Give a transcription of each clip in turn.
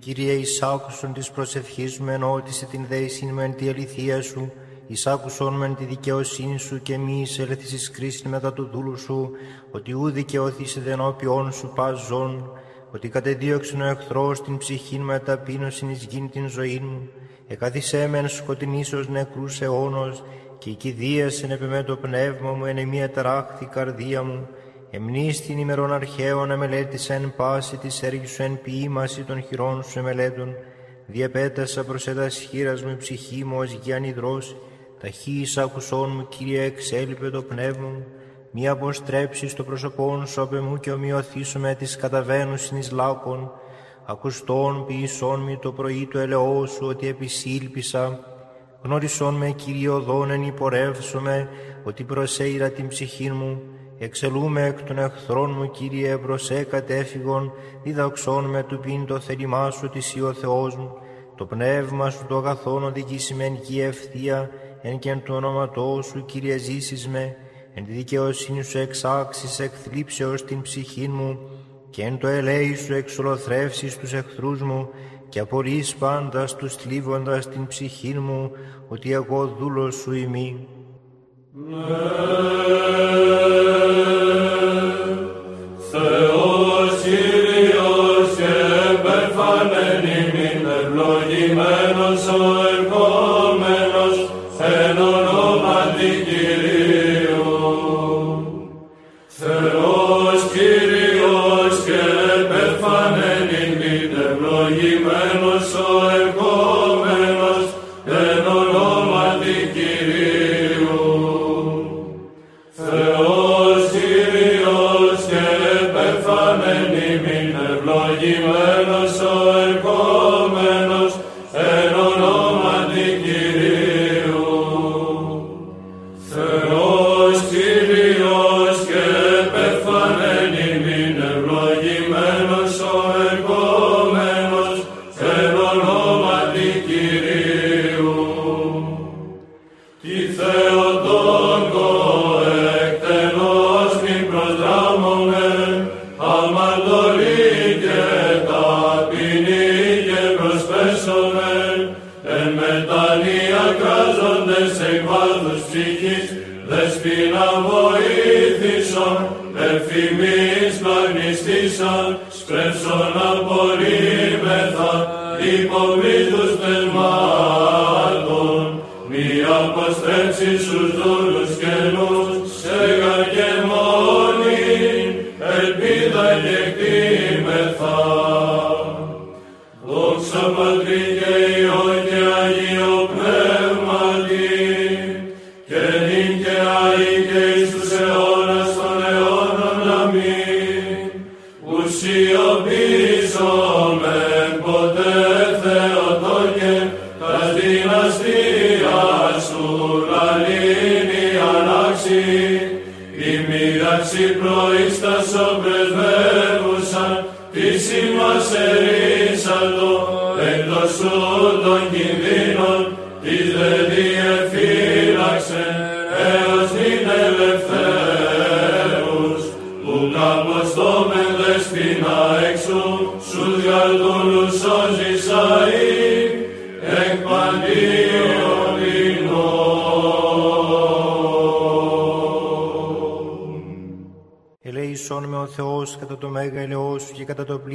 Κύριε εισάκουσον της προσευχής μου ενώτησε την δέησιν μου εν τη αληθεία σου, εισάκουσον με τη δικαιοσύνη σου και μη εισέλθεις εις κρίσιν μετά του δούλου σου, ότι ού δικαιώθησε ενώπιόν σου πας ζών, ότι κατεδίωξε ο εχθρός την ψυχή με ταπείνωσιν εις γίνει την ζωή μου, εκάθισέ μεν σκοτεινήσος νεκρούς αιώνος, και η κηδίασεν επί με το πνεύμα μου εν μία ταράχθη καρδία μου, Εμνείς την ημερών αρχαίων εμελέτησα εν πάση της έργη σου εν ποίημαση των χειρών σου εμελέτων, διαπέτασα προς έτας χείρας μου η ψυχή μου ως γιάννη ταχύς άκουσόν μου Κύριε εξέλιπε το πνεύμα μου, μη αποστρέψεις το πρόσωπόν σου απ' μου και ομοιωθήσω με τις καταβαίνουσιν εις λάκων, ακουστών ποιησόν μη το πρωί του ελαιό σου ότι επισήλπισα, γνώρισόν με Κύριε οδόν εν υπορεύσομαι, ότι προσέειρα την ψυχή μου, Εξελούμε εκ των εχθρών μου, Κύριε, προσέ κατέφυγον, διδαξών με του πίν το θέλημά σου της ο Θεός μου, το πνεύμα σου το αγαθόν οδηγήσει με εν ευθεία, εν και εν του όνοματό σου, Κύριε, ζήσεις με, εν τη δικαιοσύνη σου εξάξεις εκ θλίψεως την ψυχή μου, και εν το ελέη σου εξολοθρεύσεις τους εχθρούς μου, και απορείς πάντας τους θλίβοντας την ψυχή μου, ότι εγώ δούλος σου ημί. Θεός Δόξα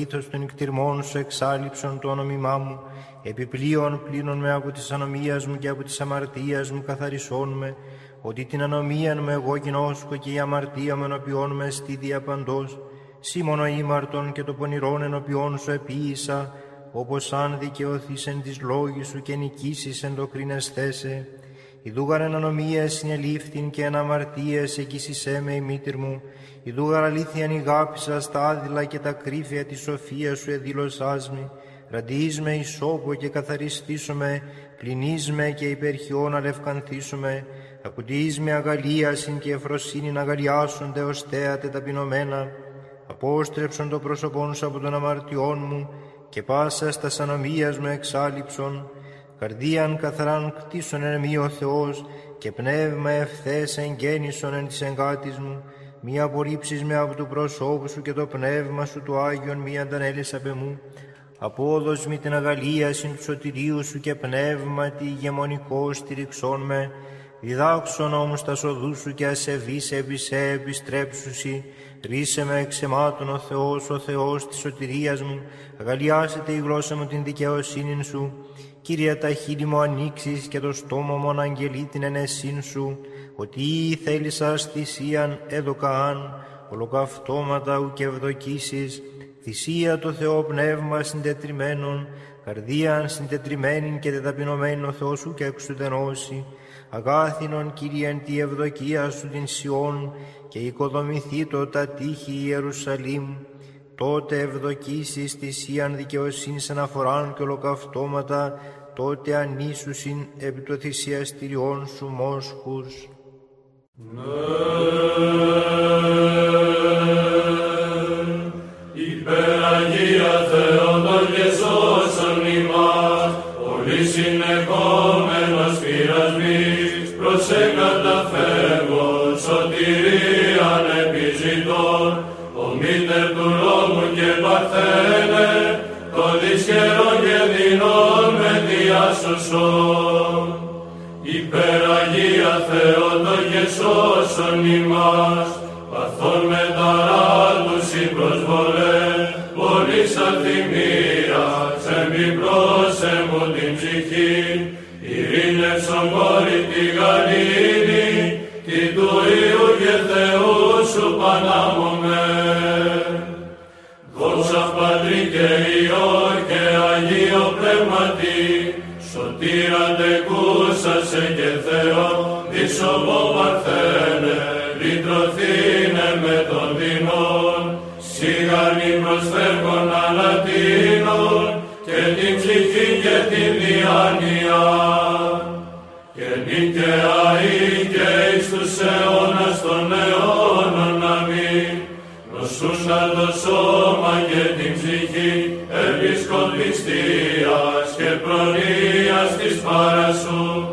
πλήθος των νυκτυρμών σου εξάλληψον το όνομά μου, επιπλέον πλύνον με από της ανομίας μου και από της αμαρτίας μου καθαρισόν με, ότι την ανομίαν μου εγώ γινώσκω και η αμαρτία μου ενωπιών με στη διαπαντός, σήμωνο ήμαρτον και το πονηρόν ενωπιών σου επίησα, όπως αν δικαιωθείς εν της λόγης σου και νικήσεις εν το κρίνεσθέσε, Ιδούγαρ εν ανομία συνελήφθην και εν αμαρτίες εκείσισέ με η μήτυρ μου. Ιδούγαρ αλήθειαν ηγάπησα στα άδειλα και τα κρύφια της σοφίας σου εδήλωσάς με. Ραντείς με ισόπο και καθαριστήσω με, πληνείς με και υπερχιών αλευκανθήσω με. Ακουτείς με αγαλίασιν και εφροσύνην αγαλιάσονται ως θέατε ταπεινωμένα. Απόστρεψον το πρόσωπόν σου από των αμαρτιών μου και πάσα στα ανομίας μου εξάλληψον καρδίαν καθαράν κτίσον εν μη ο Θεός και πνεύμα ευθές εγγέννησον εν της εγκάτης μου, μη απορρίψεις με από του προσώπου σου και το πνεύμα σου του Άγιον μη αντανέλεις απ' εμού, απόδοσμη την αγαλίαση του σωτηρίου σου και πνεύματι ηγεμονικό στηριξών με, διδάξον όμως τα σοδού σου και ασεβείς σε επιστρέψουσι, ρίσε με εξαιμάτων ο Θεός, ο Θεός της σωτηρίας μου, αγαλιάσετε η γλώσσα μου την δικαιοσύνη σου, Κύριε τα χείλη μου ανοίξεις και το στόμα μου αναγγελεί την ενεσύν σου, ότι θέλησας θυσίαν έδωκαάν, ολοκαυτώματα ου και ευδοκίσεις, θυσία το Θεό πνεύμα συντετριμένον, καρδίαν συντετριμένη και τεταπεινωμένη ο Θεός σου και εξουδενώσει, αγάθινον Κύριε τη ευδοκία σου την Σιών και οικοδομηθεί το τα τείχη Ιερουσαλήμ, τότε ευδοκίσεις θυσίαν δικαιοσύνης αναφοράν και ολοκαυτώματα, τότε ανήσουσιν επί το θυσιαστηριών σου μόσχους. Υπεραγία σώσον ημάς, παρασού,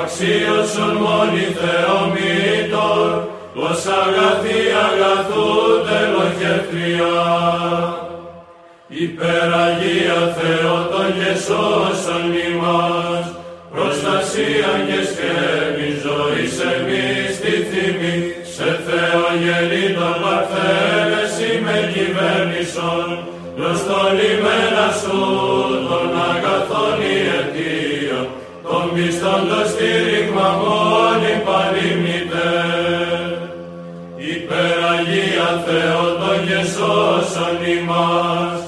αξίωσον μόνοι Θεομήτων, ως αγαθή αγαθού τελοχευτριά. Υπεραγία Θεότον και σώσον ημάς, προστασία και σκέπη ζωής εμείς τη θυμή, σε Θεό γεννήτων παρθένες με κυβέρνησον, προς το λιμένα σου σώσον ημάς,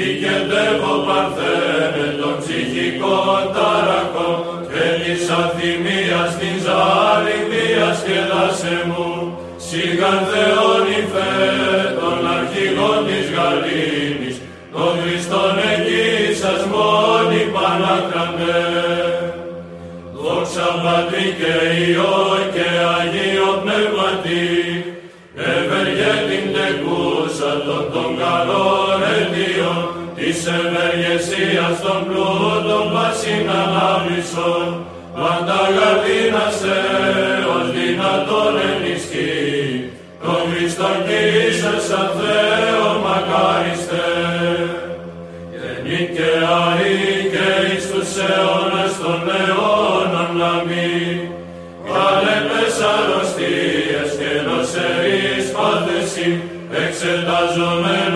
οικεντεύω παρθένε των ψυχικών ταρακών και της αθυμίας την ζάρη διασκεδάσε μου, σιγαν Θεόν υφέ των αρχηγών της γαλήνης, των Χριστών εκεί σας μόνοι πανάκραντε. Δόξα Πατρί και Υιό και Αγίο καλών αιτίων, της ευεργεσίας των πλούτων πασίν ανάβησον, πάντα γαρδίνασε ως δυνατόν ενισχύ, τον Χριστόν Κύρισας σαν Θεό μακάριστε. Και νικαία και εις τους αιώνας των αιώνων αμήν, Καλέπες αρρωστίες και νοσερείς πάθεση, εξεταζομένο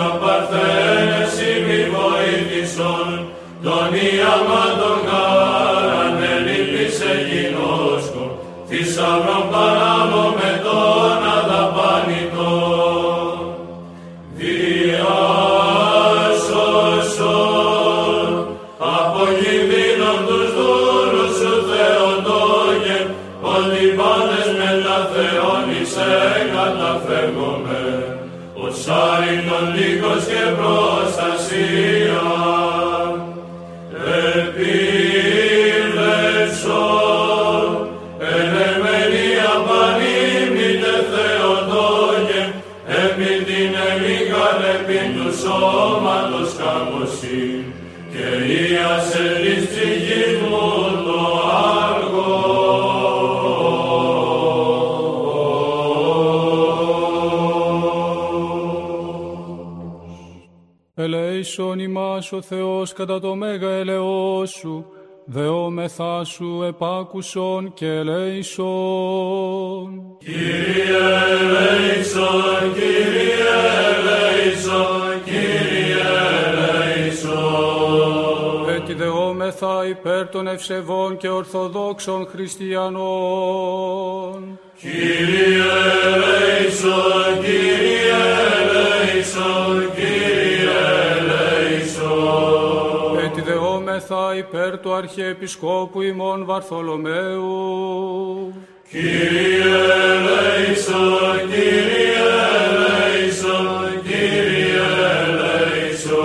άργο. Ελέησον ημάς ημάς ο Θεός κατά το μέγα ελεός σου, δεόμεθά σου επάκουσον και ελέησον. Κύριε ελέησον, Κύριε ελέησον, Κύριε ελέησον. Έτσι δεόμεθα υπέρ των ευσεβών και ορθοδόξων χριστιανών. Κύριε ελέησον, Κύριε ελέησον, Κύριε δεόμεθα υπέρ του Αρχιεπισκόπου ημών Βαρθολομαίου. Κύριε ελέησον, Κύριε ελέησον, Κύριε ελέησον.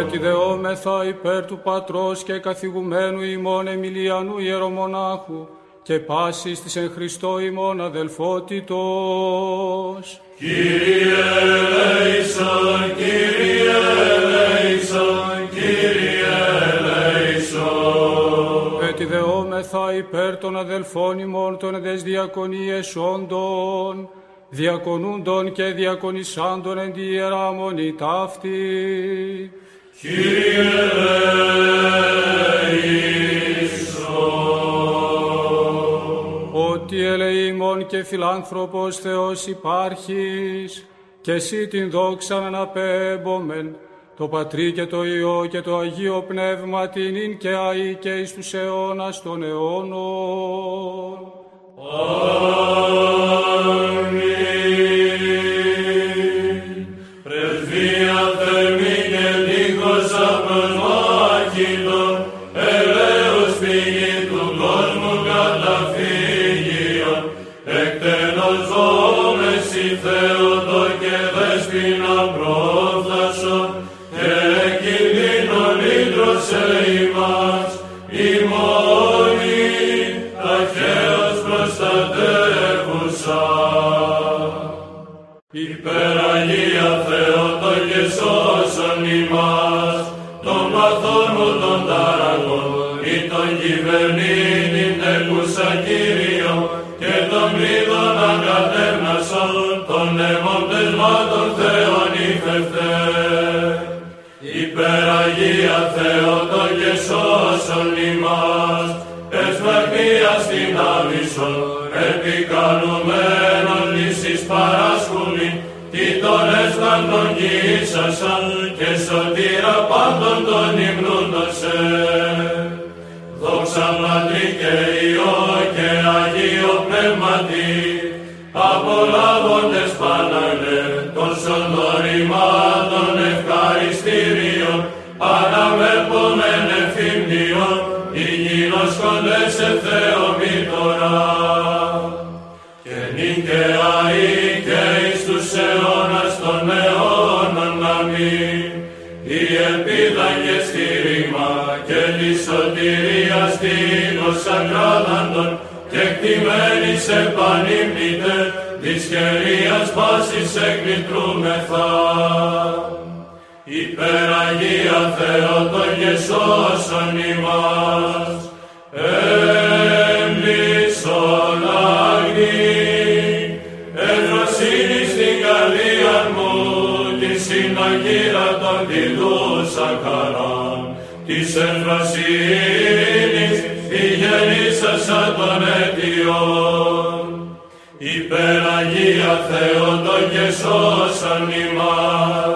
Έτσι δεόμεθα υπέρ του Πατρός και καθηγουμένου ημών Εμιλιανού Ιερομονάχου και πάσης της εν Χριστώ ημών αδελφότητος. Κύριε ελέησον, Κύριε ελέησον, Κύριε ελέησον. Έτσι δεόμεθα υπέρ των αδελφών ημών των εδες διακονίες όντων, διακονούντων και διακονισάντων εν τη Ιερά Μονή ταύτη. Κύριε ελέησον. Ότι ελεήμων και φιλάνθρωπος Θεός υπάρχεις, και εσύ την δόξα αναπέμπομεν, το Πατρί και το Υιό και το Αγίο Πνεύμα την ειν και αεί και εις τους αιώνας των αιώνων. Αμήν. Ελπίδα και στήριγμα και τη σωτηρία στήλος ακράδαντων και κτημένη σε πανύμνητε της χερίας πάσης εκκλητρούμεθα. Υπεραγία Θεότο και σώσον ημάς, της ευρωσύνης η γεννήσασα των αιτιών. Υπεραγία Θεότο και σώσον ημάς,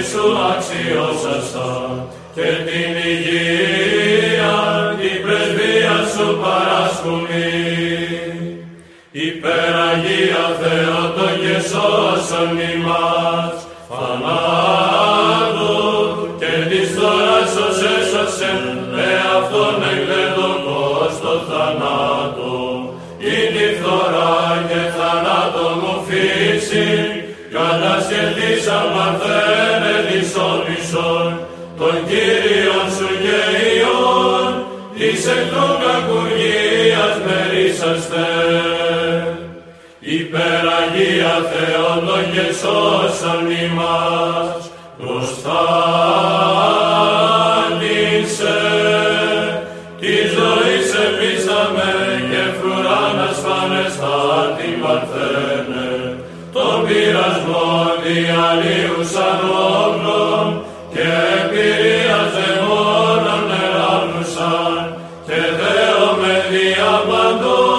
ασθένεια, επισκοπή σου αξιώσαστα, θρησκεία την πρεσβεία σου παρασκουμεί. Υπεραγία Θεότο και σώσον ημάς θανάτου και της δώρας ως έσωσε με αυτόν εγκλέτον στο θανάτο. Είναι η φθορά και θανάτο μου φύση κατασκευής αμαρθένε μερίσαστε. Υπεραγία Θεότο και σώσον ημάς προστάτησε τη ζωή σε πίσταμε και φρουράνας φανεστά την παρθένε τον πειρασμό διαλύους ανώπλων και εμπειρίας δαιμόνων εράμνουσαν και δέομαι διαπαντός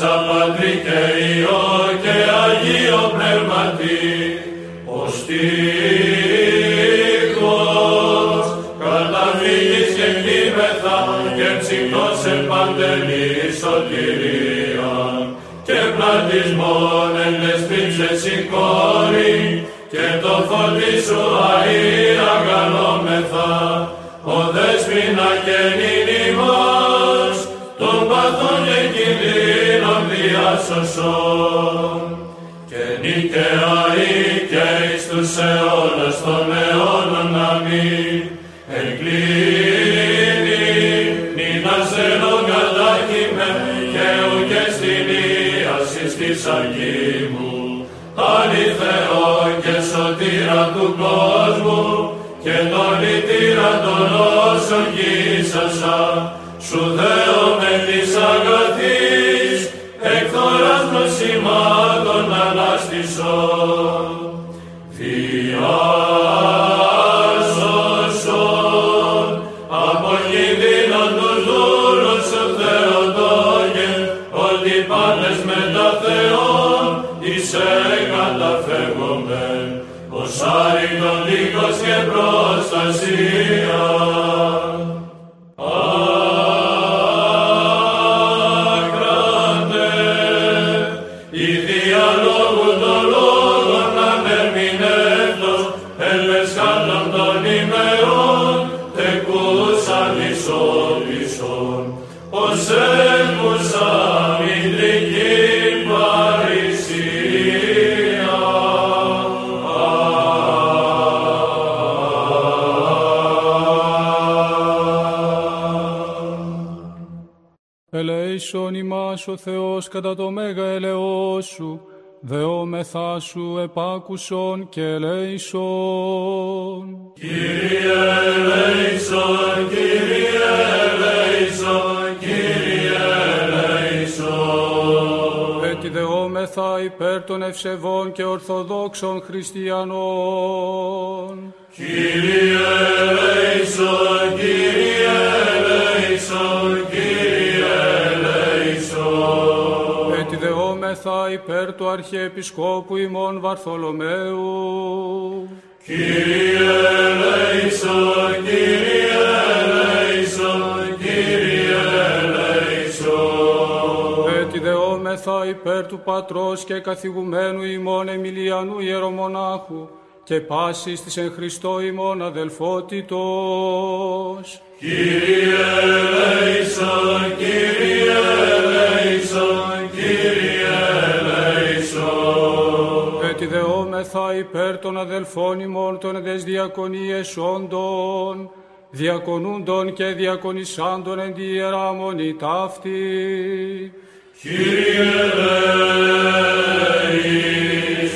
Δόξα Πατρί και Υιό και Αγίο Πνεύματι, ο στίχος καταφύγεις και κλείμεθα και ψυχτός εν παντελή σωτηρία και πλατισμόν εν τες η κόρη και το φωτί σου αήρα γαλόμεθα. Ο δέσποινα και νηνυμός διάσωσον και νικαία και εις τους αιώνας των αιώνων αμήν εγκλίνει νυν ασθενών κατάχυμε και ουκε στην ίασης της αργή μου. Αληθεό και σωτήρα του κόσμου και τον λυτήρα των όσων γύσασα σου δέομαι της αγαθής ως άρρητον δίκος και προστασία. Ο Θεός κατά το μέγα ελεός σου, δεόμεθά σου επάκουσον και ελέησον. Κύριε ελέησον, Κύριε ελέησον, Κύριε ελέησον. Έτσι δεόμεθα υπέρ των ευσεβών και ορθοδόξων χριστιανών. Κύριε ελέησον, Κύριε ελέησον, Κύριε ελέησον. Έτσι δεόμεθα υπέρ του Αρχιεπισκόπου ημών Βαρθολομαίου. Κύριε ελέησον, Κύριε ελέησον, Κύριε ελέησον. Έτσι δεόμεθα υπέρ του Πατρός και καθηγουμένου ημών Εμιλιανού Ιερομονάχου και πάσης της εν Χριστώ ημών αδελφότητος. Κύριε ελέησον, Κύριε ελέησον, Κύριε ελέησον. Έτσι δεόμεθα υπέρ των αδελφών ημών των εδες διακονίες όντων, διακονούντων και διακονισάντων εν τη Ιερά Μονή ταύτη. Κύριε ελέησον.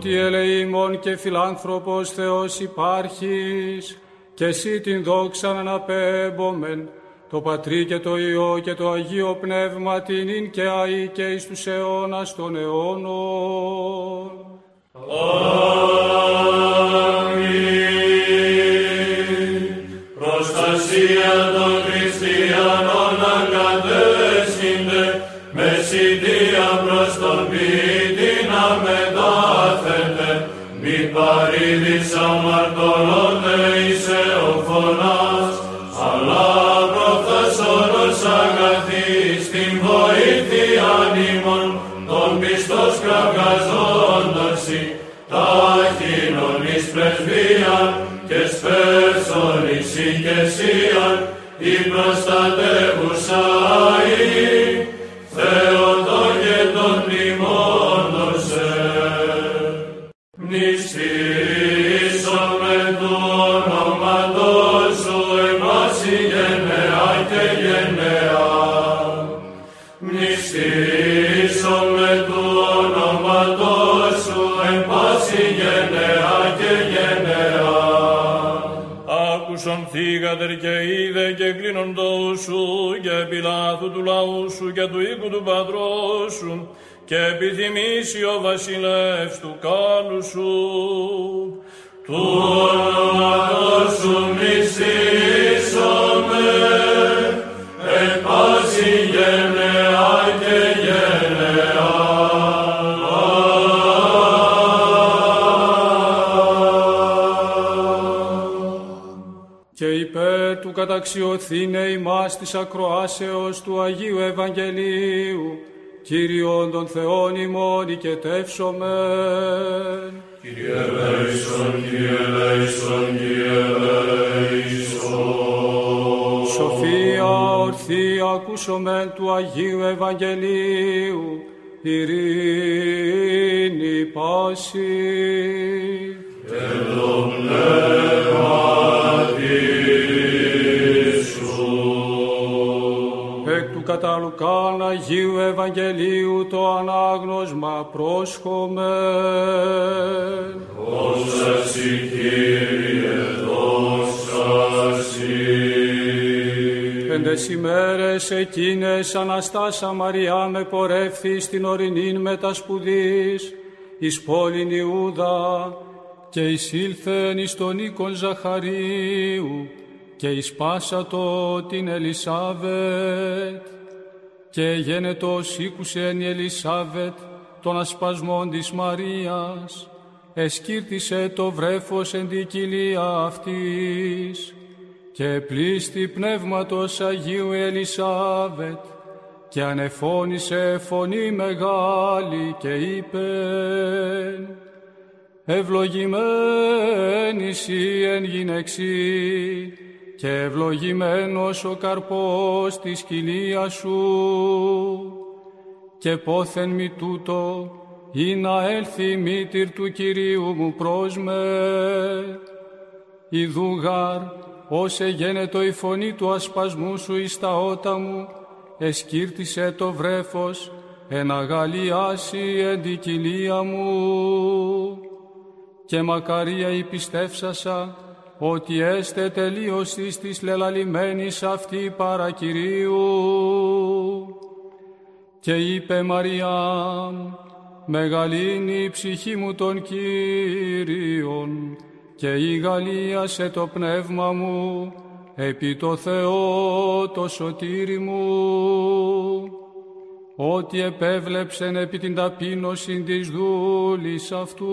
Ότι ελεήμων και φιλάνθρωπος Θεός υπάρχεις, και εσύ την δόξαν αναπέμπομεν, το Πατρί και το Υιό και το Αγίο Πνεύμα την ειν και αεί και εις τους αιώνας των αιώνων. Αμήν. Προστασία των χριστιανών αγκατέσχυνται και σπέρσον εις ηγεσίαν, η προστατεύουσα επιθυμήσει ο βασιλεύς του κάλου σου. Του όνοματός σου μνηστήσαμε εν πάση γενναία και γενναία. και υπέρ του καταξιωθήνε ημάς της ακροάσεως του Αγίου Ευαγγελίου, Κύριον των Θεών ημών οικετεύσομεν. Κύριε ελέησον, Κύριε ελέησον, Κύριε ελέησον. Σοφία ορθή ακούσομεν του Αγίου Ευαγγελίου, ειρήνη πάση. Εκ του κατά Λουκάν Αγίου Ευαγγελίου το ανάγνωσμα πρόσχομεν. Δόξα σοι, Κύριε, δόξα σοι. Πέντες ημέρες εκείνες Αναστάσα Μαριά με πορεύθη στην ορεινήν μετασπουδής, εις πόλην Ιούδα, και εισήλθεν εις τον οίκον Ζαχαρίου, και εις πάσατο την Ελισάβετ, και γένετος ήκουσεν η Ελισάβετ των ασπασμών της Μαρίας, εσκύρτησε το βρέφος εν την κοιλία αυτής, και πλήστη πνεύματος Αγίου Ελισάβετ και ανεφώνησε φωνή μεγάλη και είπε «Ευλογημένης εσύ εν γυναίξη και ευλογημένος ο καρπός της κοιλίας σου και πόθεν μη τούτο ή να έλθει η μήτηρ του Κυρίου μου προς με Ιδού γάρ, όσε γένετο η φωνή του ασπασμού σου εις τα ότα μου, εσκύρτησε το βρέφος, εν αγαλιάσει εν την κοιλία μου. Και μακαρία η πιστεύσασα, ότι έστε τελείωσης της λελαλημένης αυτή παρακυρίου. Και είπε Μαριάμ, μεγαλύνει η ψυχή μου των Κύριων, και η γαλίασε το πνεύμα μου επί το Θεό το σωτήρι μου, ότι επέβλεψεν επί την ταπείνωση της δούλης αυτού.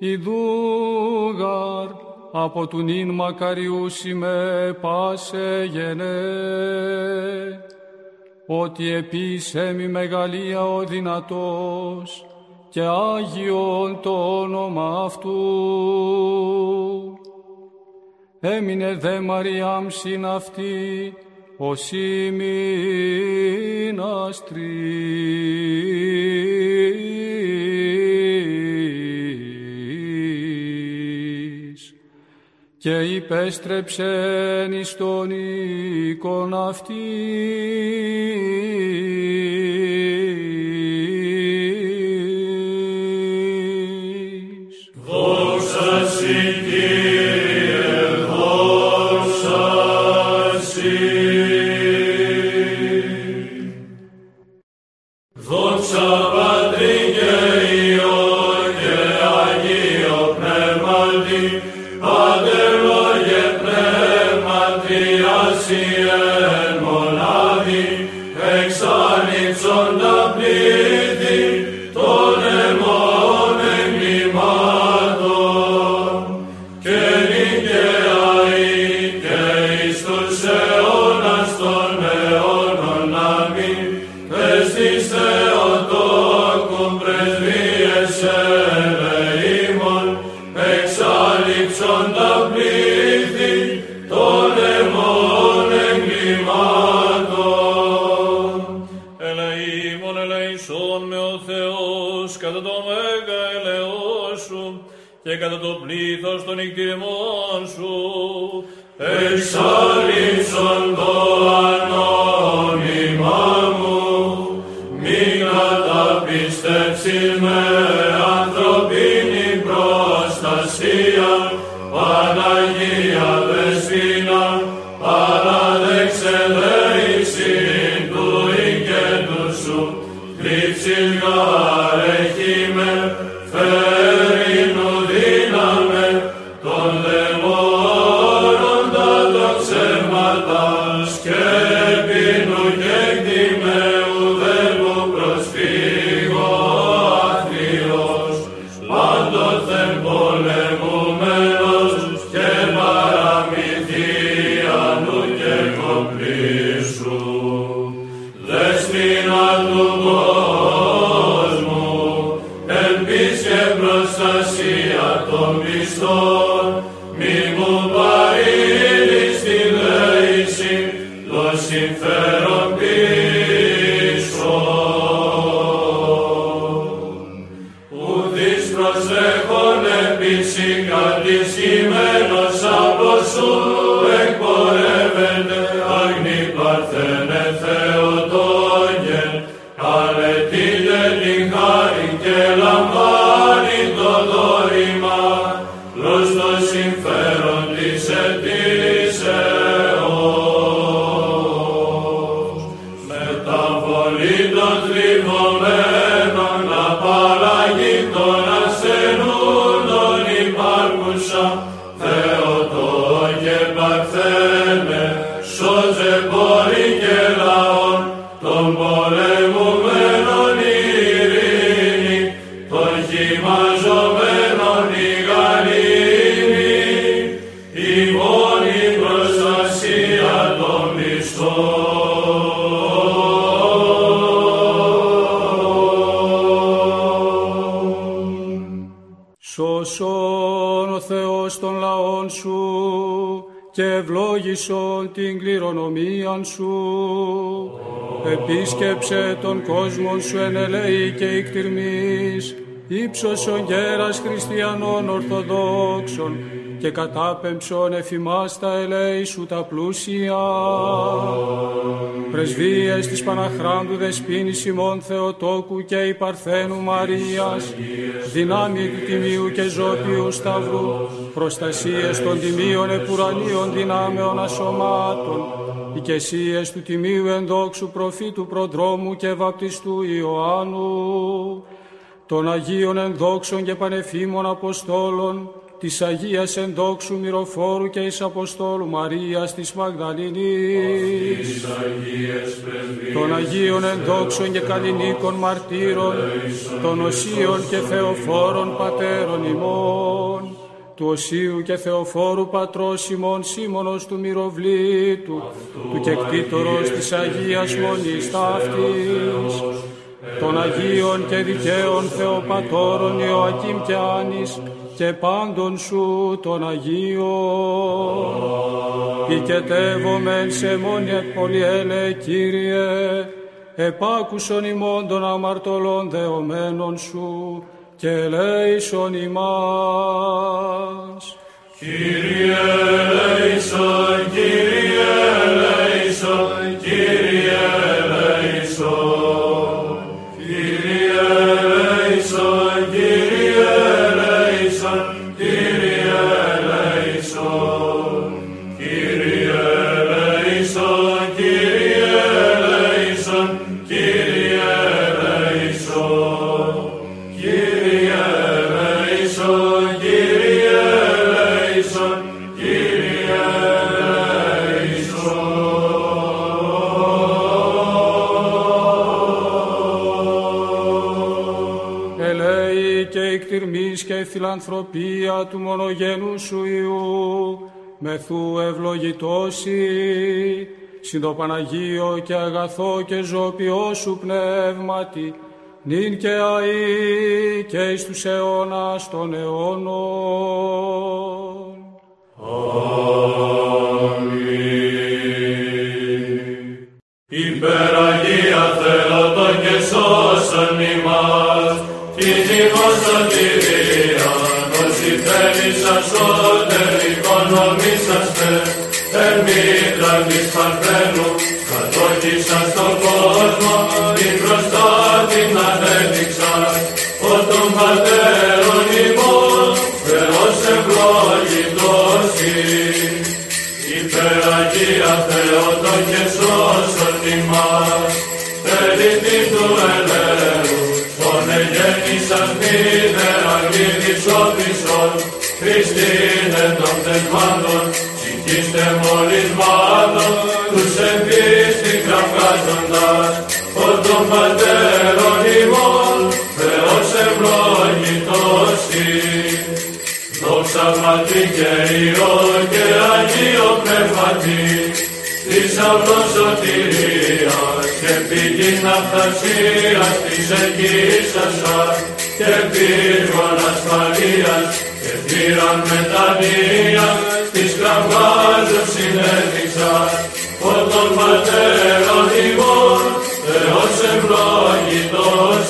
Ιδούγαρ από του νυν μακαριούσι με πάσε γενέ, ότι επίσε μη μεγαλεία ο δυνατός, και Άγιον το όνομα Αυτού. Έμεινε δε Μαριάμ συν αυτή, ως Και υπέστρεψεν εις τον οίκον αυτής. Δόξα σοι, Κύριε, δόξα σοι. Δόξα Πατρί και Υιό και Αγίο Πνεύματι, Θεός των λαών σου και ευλόγησον την κληρονομία σου. Επίσκεψε τον κόσμο σου εν ελέη και εκτιρμής, ύψωσον γέρας χριστιανών ορθοδόξων και κατάπεμψον εφημάς τα ελέη σου τα πλούσια. Πρεσβείες της Παναχράντου Δεσποίνης ημών Θεοτόκου και η Παρθένου Μαρίας, δυνάμει του Τιμίου και Ζώπιου Σταυρού, προστασίες των Τιμίων Επουρανίων δυνάμεων ασωμάτων, οικεσίες του Τιμίου Ενδόξου Προφήτου Προδρόμου και Βαπτιστού Ιωάννου, των Αγίων Ενδόξων και Πανεφήμων Αποστόλων, της Αγίας Ενδόξου Μυροφόρου και εις Αποστόλου Μαρίας της Μαγδαληνής, των Αγίων Ενδόξων και Καλλινίκων Μαρτύρων, των Οσίων και Θεοφόρων Πατέρων ημών, του Οσίου και Θεοφόρου Πατρός ημών Σίμωνος του Μυροβλήτου, του κεκτήτορος της Αγίας Μονής Ταύτης, των Αγίων και Δικαίων Θεοπατώρων Ιωακήμ και Άνης και πάντων σου των Αγίων. Οικετεύομεν σε μόνη πολυέλε Κύριε, επάκουσον ημών των αμαρτωλών δεωμένων σου και ελέησον ημάς. Κύριε ελέησον, Κύριε ελέησον, Κύριε και φιλανθρωπία του μονογένου σου Υιού, μεθού ευλογητώσει, συν το Παναγίο και αγαθό και ζωπιό σου πνεύματι, νυν και αΐ και εις τους αιώνας των αιώνων. Υπότιτλοι Υπεραγία Θεότο και σώσον ημάς, τη τιμός σωτηρία, όσοι θέλησαν σώτερ οικονομήσαστε, ερμήτρα της Παρθένου, κατόχησαν γίδης όφησον, Χριστίνε των θεσμάτων, συγχύστε μολυσμάτων, τους εμπίστη κραυγάζοντας, ο των πατέρων ημών, Θεός ευλόγητος Δόξα Πατρί και Υιό και Αγίο Πνεύματι, θησαυρός σωτηρίας και πηγή αυθασίας της εγγύσας σας και πύργων ασφαλείας και πήραν μετανοίας της κραυγάζων συνέδειξας ο των πατέρων ημών Θεός ευλόγητος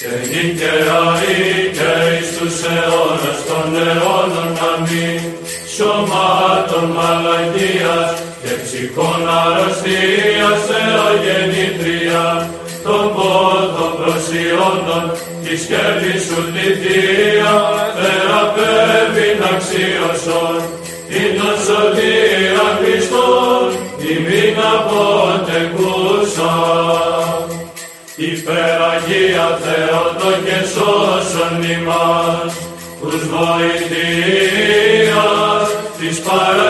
και νικαία και εις τους αιώνας των αιώνων αμήν. Σωμάτων μαλακίας και ψυχών αρρωστίας θεογεννήτρια των πόθων προσιόντων τη σκέψη σου τη θεία θεραπεύει αξίωσον την τον σωτήρα Χριστόν τιμήν αποτεκούσαν Υπεραγία Θεότο και σώσον ημάς, τους βοηθείας της παρασουδεωμένους,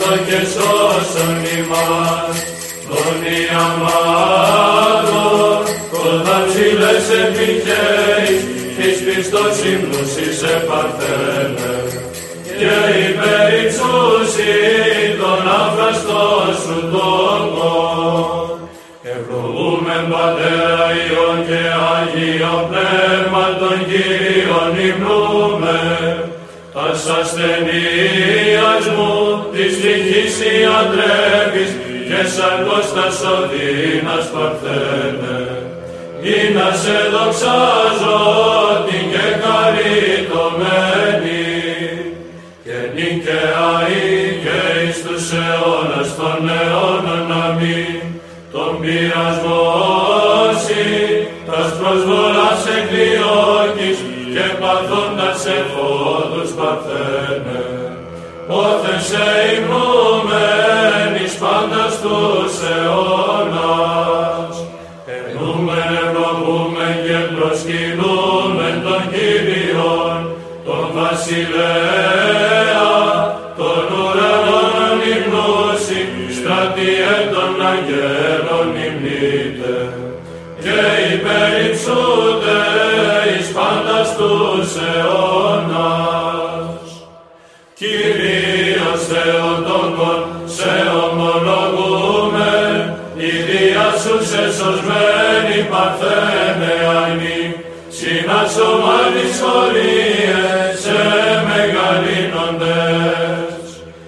Θεότο και σώσον ημάς, τον Ιαμάτων, κοντά ψηλές επιχέεις, της πιστός ύμνους είσαι παρθένε, και υπερυψούσι τον αφραστό σου τόπο. Ευλογούμεν Πατέρα Υιόν και Άγιο Πνεύμα των Κύριων υμνούμε, τας ασθενείας μου της τυχής ιατρεύεις και σαν κόστας οδύνας παρθένε, ή να σε δοξάζω την και χαριτωμένη, και νικαία ή και εις τους αιώνας των αιώνων παρθένε. Όθεν σε υμνούμεν εις πάντας τους αιώνας, ενούμεν ευλογούμεν και προσκυνούμεν τον Κύριον, τον Βασιλέα, τον ουρανόν υμνούσι, στρατιέ των αγγέλων υμνείτε, και υπερυψούνται Θεοτόκον, σε ομολογούμε, η Δία σου σε σωσμένη παρθένε αϊνή, συνάσωμα της χωρίες σε μεγαλύνοντες.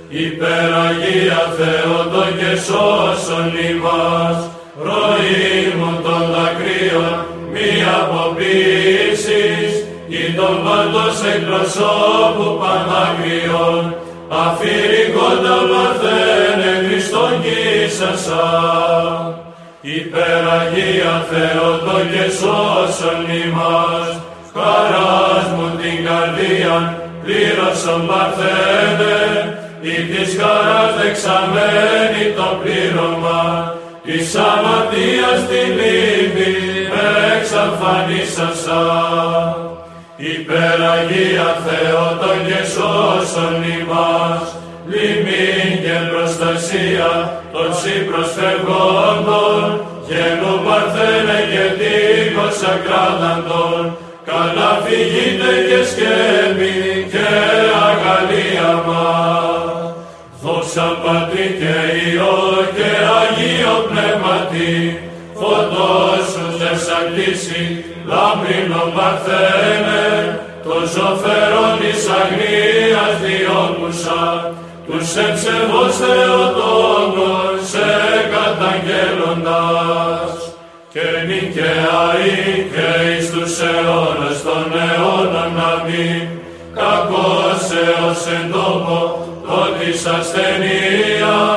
Υπεραγία Θεότο και σώσον ημάς, ροή μου των δακρύων, μη αποποίησης, ή τον πάντως εκπροσώπου παναγριών, αφηρικόντα παρθένε Χριστόν κοίσασα. Υπεραγία Θεότο και σώσον ημάς, χαράς μου την καρδία, πλήρωσον παρθένε, ή της χαράς δεξαμένη το πλήρωμα, της αμαρτίας την λύπη εξαφανίσασα. Υπεραγία Θεότο και σώσον ημάς, λιμήν και προστασία των συμπροσφευγόντων, γένου παρθένε και τείχος ακράδαντων, καλά φυγείτε και σκέπη και αγαλία μας. Δόξα Δόξα Πατρί και Υιό και Αγίο Πνεύματι, φωτός σου θεσσακτήσει, λάμπρινο παρθένε, το ζωφερόν της αγνίας διώκουσα, τους εψευός Θεοτόκος σε καταγγέλλοντας. Και νικαιαή και εις τους αιώνας των αιώνων να μην, κακός έως εν τόπο, το της ασθενείας,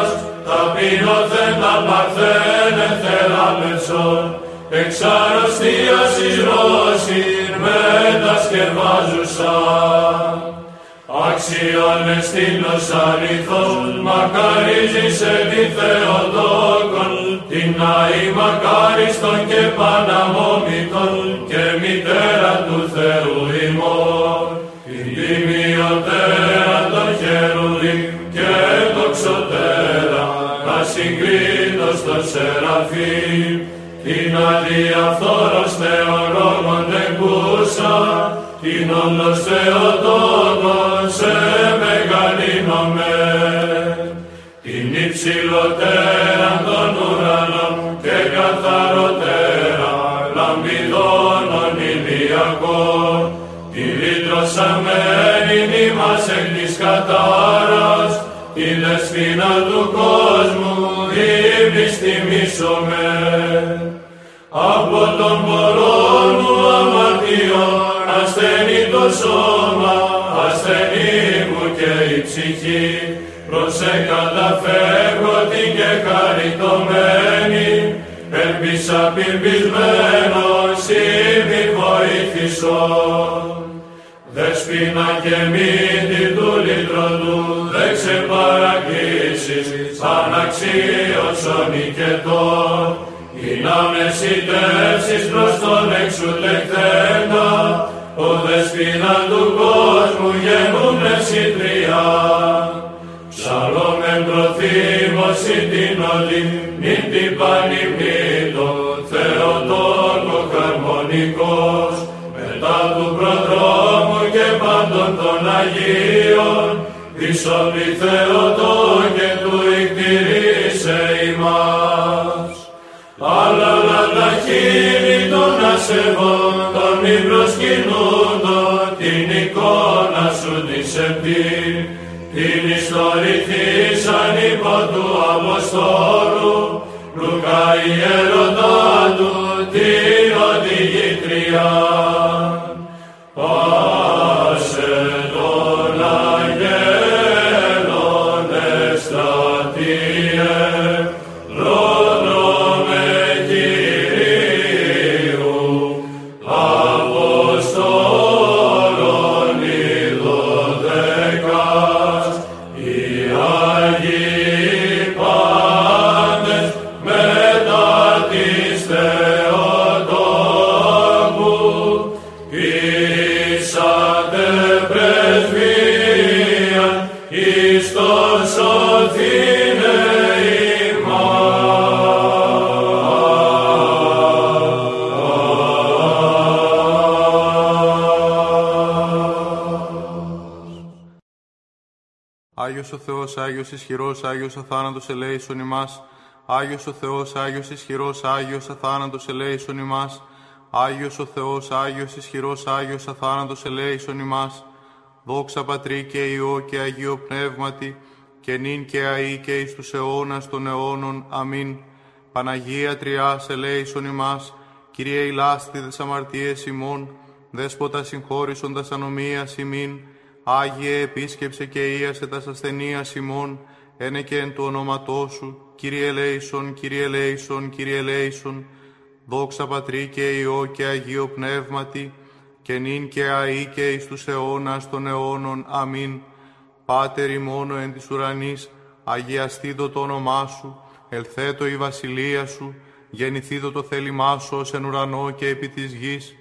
εξ αρρωστίας εις ρώσιν μετασκευάζουσα. Άξιον εστίνος αληθός, μακαρίζεις σε τη Θεοτόκον, την Αή μακάριστον και παναμόμητον και μητέρα του Θεού ημών, την τιμιωτέρα των χερουβίμ και τοξωτέρα, τα συγκρίτως των Σεραφείμ, την αδιαφθόρος Θεολόγων τεκούσα, την όλος Θεοτόκον σε μεγαλύνομαι, την υψηλότερα των ουρανών και καθαροτέρα λαμπιδόνων ηλιακών, τη λύτρωσαμένη ημάς εκ της κατάρας, τη δεσπίνα του κόσμου ύμνης τιμήσομαι. Από τον πορώνου αμαρτιών ασθενεί το σώμα, ασθενή μου και η ψυχή, προσε καταφεύγω την και χαριτωμένη, ελπίσα πυρπισμένος ήδη βοήθησω. Δεσπίνα και μύτη του λυτρωτού, δε ξεπαραγγίσεις, σαν αξίος ο νικετών, ή να μεσητεύσεις προς τον εξουδεκτέντα, ο δεσπίνα του κόσμου γενούν μεσητριά. Ψαλόμεν προθύμωση την όλη, νυν την πανυμνήτω, Θεοτόκο χαρμονικός, μετά του προδρόμου και πάντων των Αγίων, Ισόπι Θεοτόκε του εκτηρήσε ημάς. Αλλά τα χείλη των ασεβών, των μη προσκυνούντων, την εικόνα σου της σεπτή, την ιστορηθήσαν υπό του Αποστόλου, Λουκά ιερωτά του, Άγιος ο Θεός, Άγιος ισχυρός, Άγιος αθάνατος ελέησον ημάς. Άγιος ο Θεός, Άγιος ισχυρός, Άγιος αθάνατος ελέησον ημάς. Άγιος ο Θεός, Άγιος ισχυρός, Άγιος αθάνατος ελέησον ημάς. Δόξα Πατρί και Υιό και Αγίο Πνεύματι, και νυν και αεί και εις τους αιώνας των αιώνων. Αμήν. Παναγία Τριάς ελέησον ημάς, Kyrie ηλάστιδες αμαρτίες ημών, Δέσποτα συγχώρησον τας ανομίας ημίν, Άγιε επίσκεψε και ίασε τας ασθενείας ημών, ένε και εν του ονόματός σου, Κύριε ελέησον, Κύριε ελέησον, Κύριε ελέησον, δόξα Πατρί και Υιό και Αγίο Πνεύματι, και νυν και αεί και εις τους αιώνας των αιώνων. Αμήν. Πάτερ ημώνο εν της ουρανής, αγιαστήτω το όνομά σου, ελθέτω η βασιλεία σου, γεννηθήτω το θέλημά σου ως εν ουρανό και επί της γης.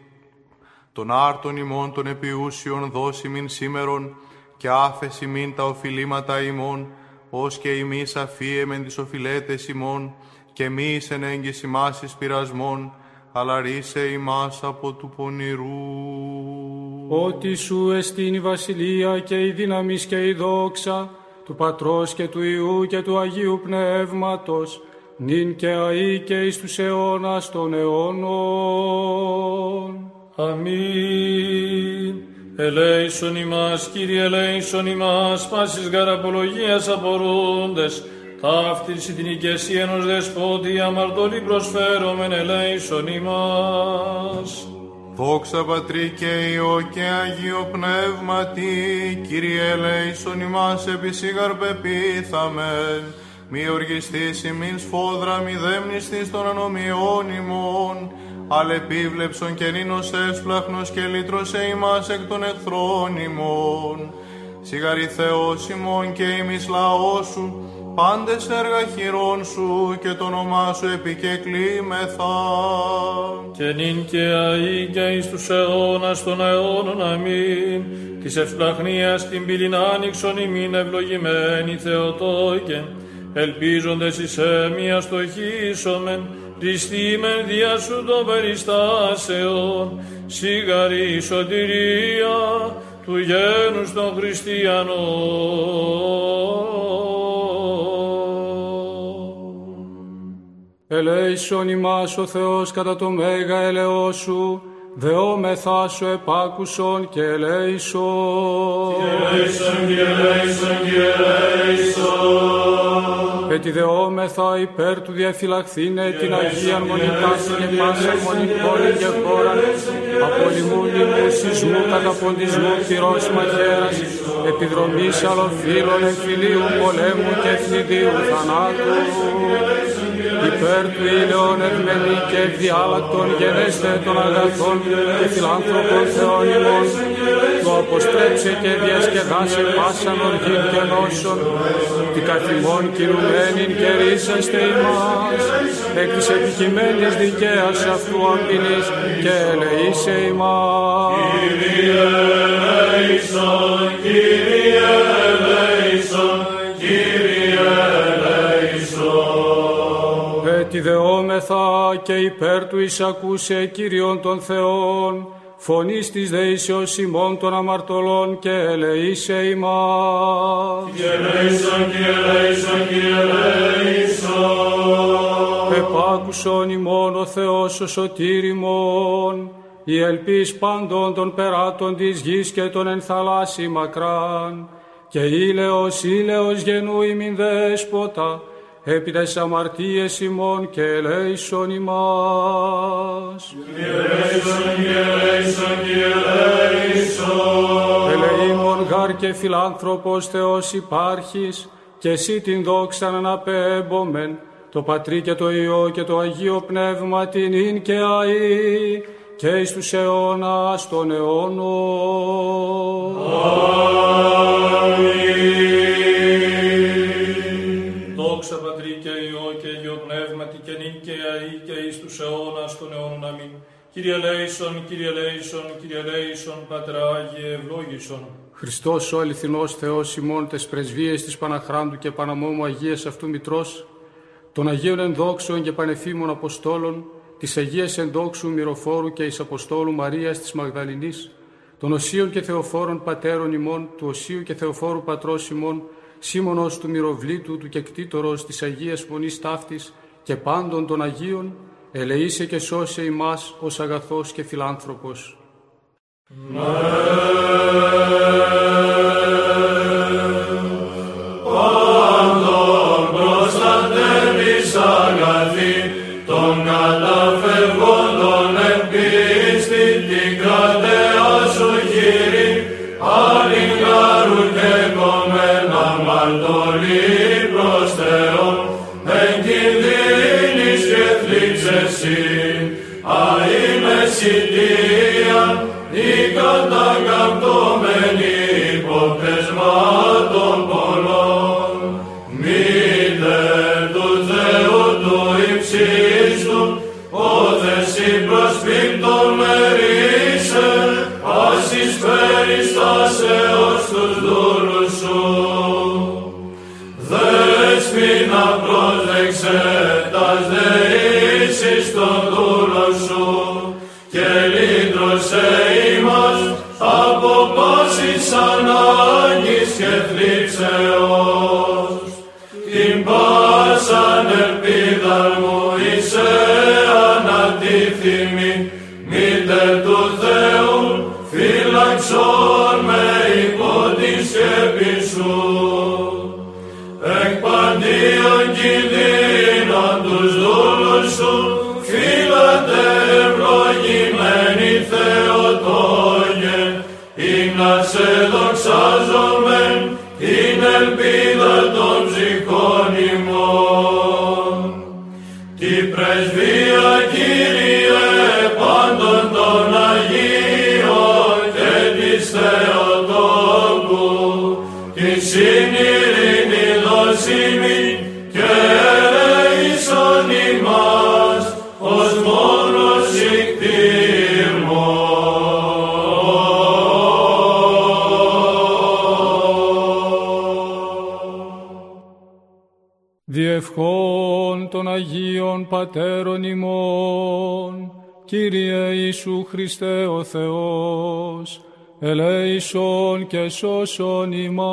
Τον άρτον ημών των επιούσιων δώσει μην σήμερον, και άφεση μην τα οφειλήματα ημών, ως και ημείς αφίεμεν τις οφειλέτες ημών, και μης εις εν έγκυς ημάς εις πειρασμών, αλλά ρίσε ημάς από του πονηρού. Ότι σου εστίν η βασιλεία και η δύναμη και η δόξα του Πατρός και του Ιού και του Αγίου Πνεύματος, νυν και αεί και εις τους αιώνας των αιώνων. Αμήν. Ελέησον ημάς, Κύριε, ελέησον ημάς, πάσης γαραπολογίας απορούντες, ταύτιση την οικεσία ενός δεσπότη, αμαρτωλή προσφέρομεν, ελέησον ημάς. Δόξα Πατρί και Υιό και Αγίο Πνεύματι, Κύριε ελέησον ημάς επισήγαρ πεπίθαμεν, μη οργιστής ημίν σφόδρα, μη δέμνηστης των ανομιών ημών, αλλά επίβλεψον και νίνος έσπλαχνος και λύτρωσε ημάς εκ των εχθρών ημών. Σιγαρή Θεός ημών και ημις λαός σου, πάντες έργα χειρών σου και το όνομά σου επικεκλήμεθα. Και νυν και αεί και εις τους αιώνας των αιώνων αμήν, της ευσπλαχνίας την πύλην άνοιξον ημίν ευλογημένη Θεοτόκεν, ελπίζοντες εις έμια στοχίσομεν, Χριστήμεν δια σου των περιστάσεων, σιγαρή σωτηρία του γένους των χριστιανών. Ελέησον ημάς ο Θεός κατά το μέγα ελεός σου, δεόμεθά σου επάκουσον και ελέησον. Ελέησον και ελέησον και ελέησον. Ετιδεόμεθα υπέρ του διαφυλαχθήνε την Αγία Μονικάση και πάσα μονικόλη και χώρα, απολυμούν του σεισμού, καταποντισμού, πυρός μαχαίρας, επιδρομής αλλοφύλων, εμφυλίου, πολέμου και εθνιδίου θανάτου. Υπέρ του ήλαιον ευμενή και ευδιάλακτον γενέστε των αγαθών και φιλάνθρωπων Θεών ημών, του αποστρέψε και διασκεδάσε πάσαν οργήν και νόσων, τη καθημών κινουμένην και ρίσαστε ημάς, εκ της επικειμένης δικαίας αυτού αμπινής και ελεήσε ημάς. Κύριε ελέησον, Κύριε ελέησον, ελέησον. Ετιδεόμεθα και υπέρ του εισακούσε Κύριον των Θεών, φωνής της δεήσεως ημών των αμαρτωλών και ελεήσε ημάς. Και ελέησον, και ελέησον, και ελέησον. Επάκουσον ημών ο Θεός ο σωτήρ ημών, η ελπίς πάντων των περάτων της γης και των ενθαλάσσι μακράν, και ήλαιος, ήλαιος γενού ημιν δέσποτα, επί τες αμαρτίες ημών και ελέησον ημάς. Και ελέησον, και ελέησον, και ελέησον. Ελεήμων γάρ και φιλάνθρωπος Θεός υπάρχεις, και εσύ την δόξα να αναπέμπομεν, το Πατρί και το Υιό και το Αγίο Πνεύμα την ίν και αΐ, και εις τους αιώνας των αιώνων. Δόξα εις τους αιώνας των αιώνων αμήν. Κύριε Λέησον, Κύριε Λέησον, Κύριε Λέησον, Πατρά Άγιε ευλόγησον. Χριστός ο αληθινός Θεός ημών τες πρεσβείες της Παναχράντου και Παναμόμου Αγίας αυτού Μητρός, των Αγίων ενδόξεων και πανεφήμων Αποστόλων, της Αγίας ενδόξου Μυροφόρου και εις Αποστόλου Μαρίας της Μαγδαληνής, των Οσίων και Θεοφόρων Πατέρων ημών, του Οσίου και Θεοφόρου Πατρός ημών, Σίμωνος του Μυροβλήτου, του Κεκτήτορος της Αγίας Φωνής Ταύτης και πάντων των Αγίων, ελεήσε και σώσε ημάς ως αγαθός και φιλάνθρωπος. Από πάσης ανάγκης και θλίψεως. των Αγίων Πατέρων ημών, Κύριε Ιησού Χριστέ ο Θεός, ελέησον και σώσον ημάς.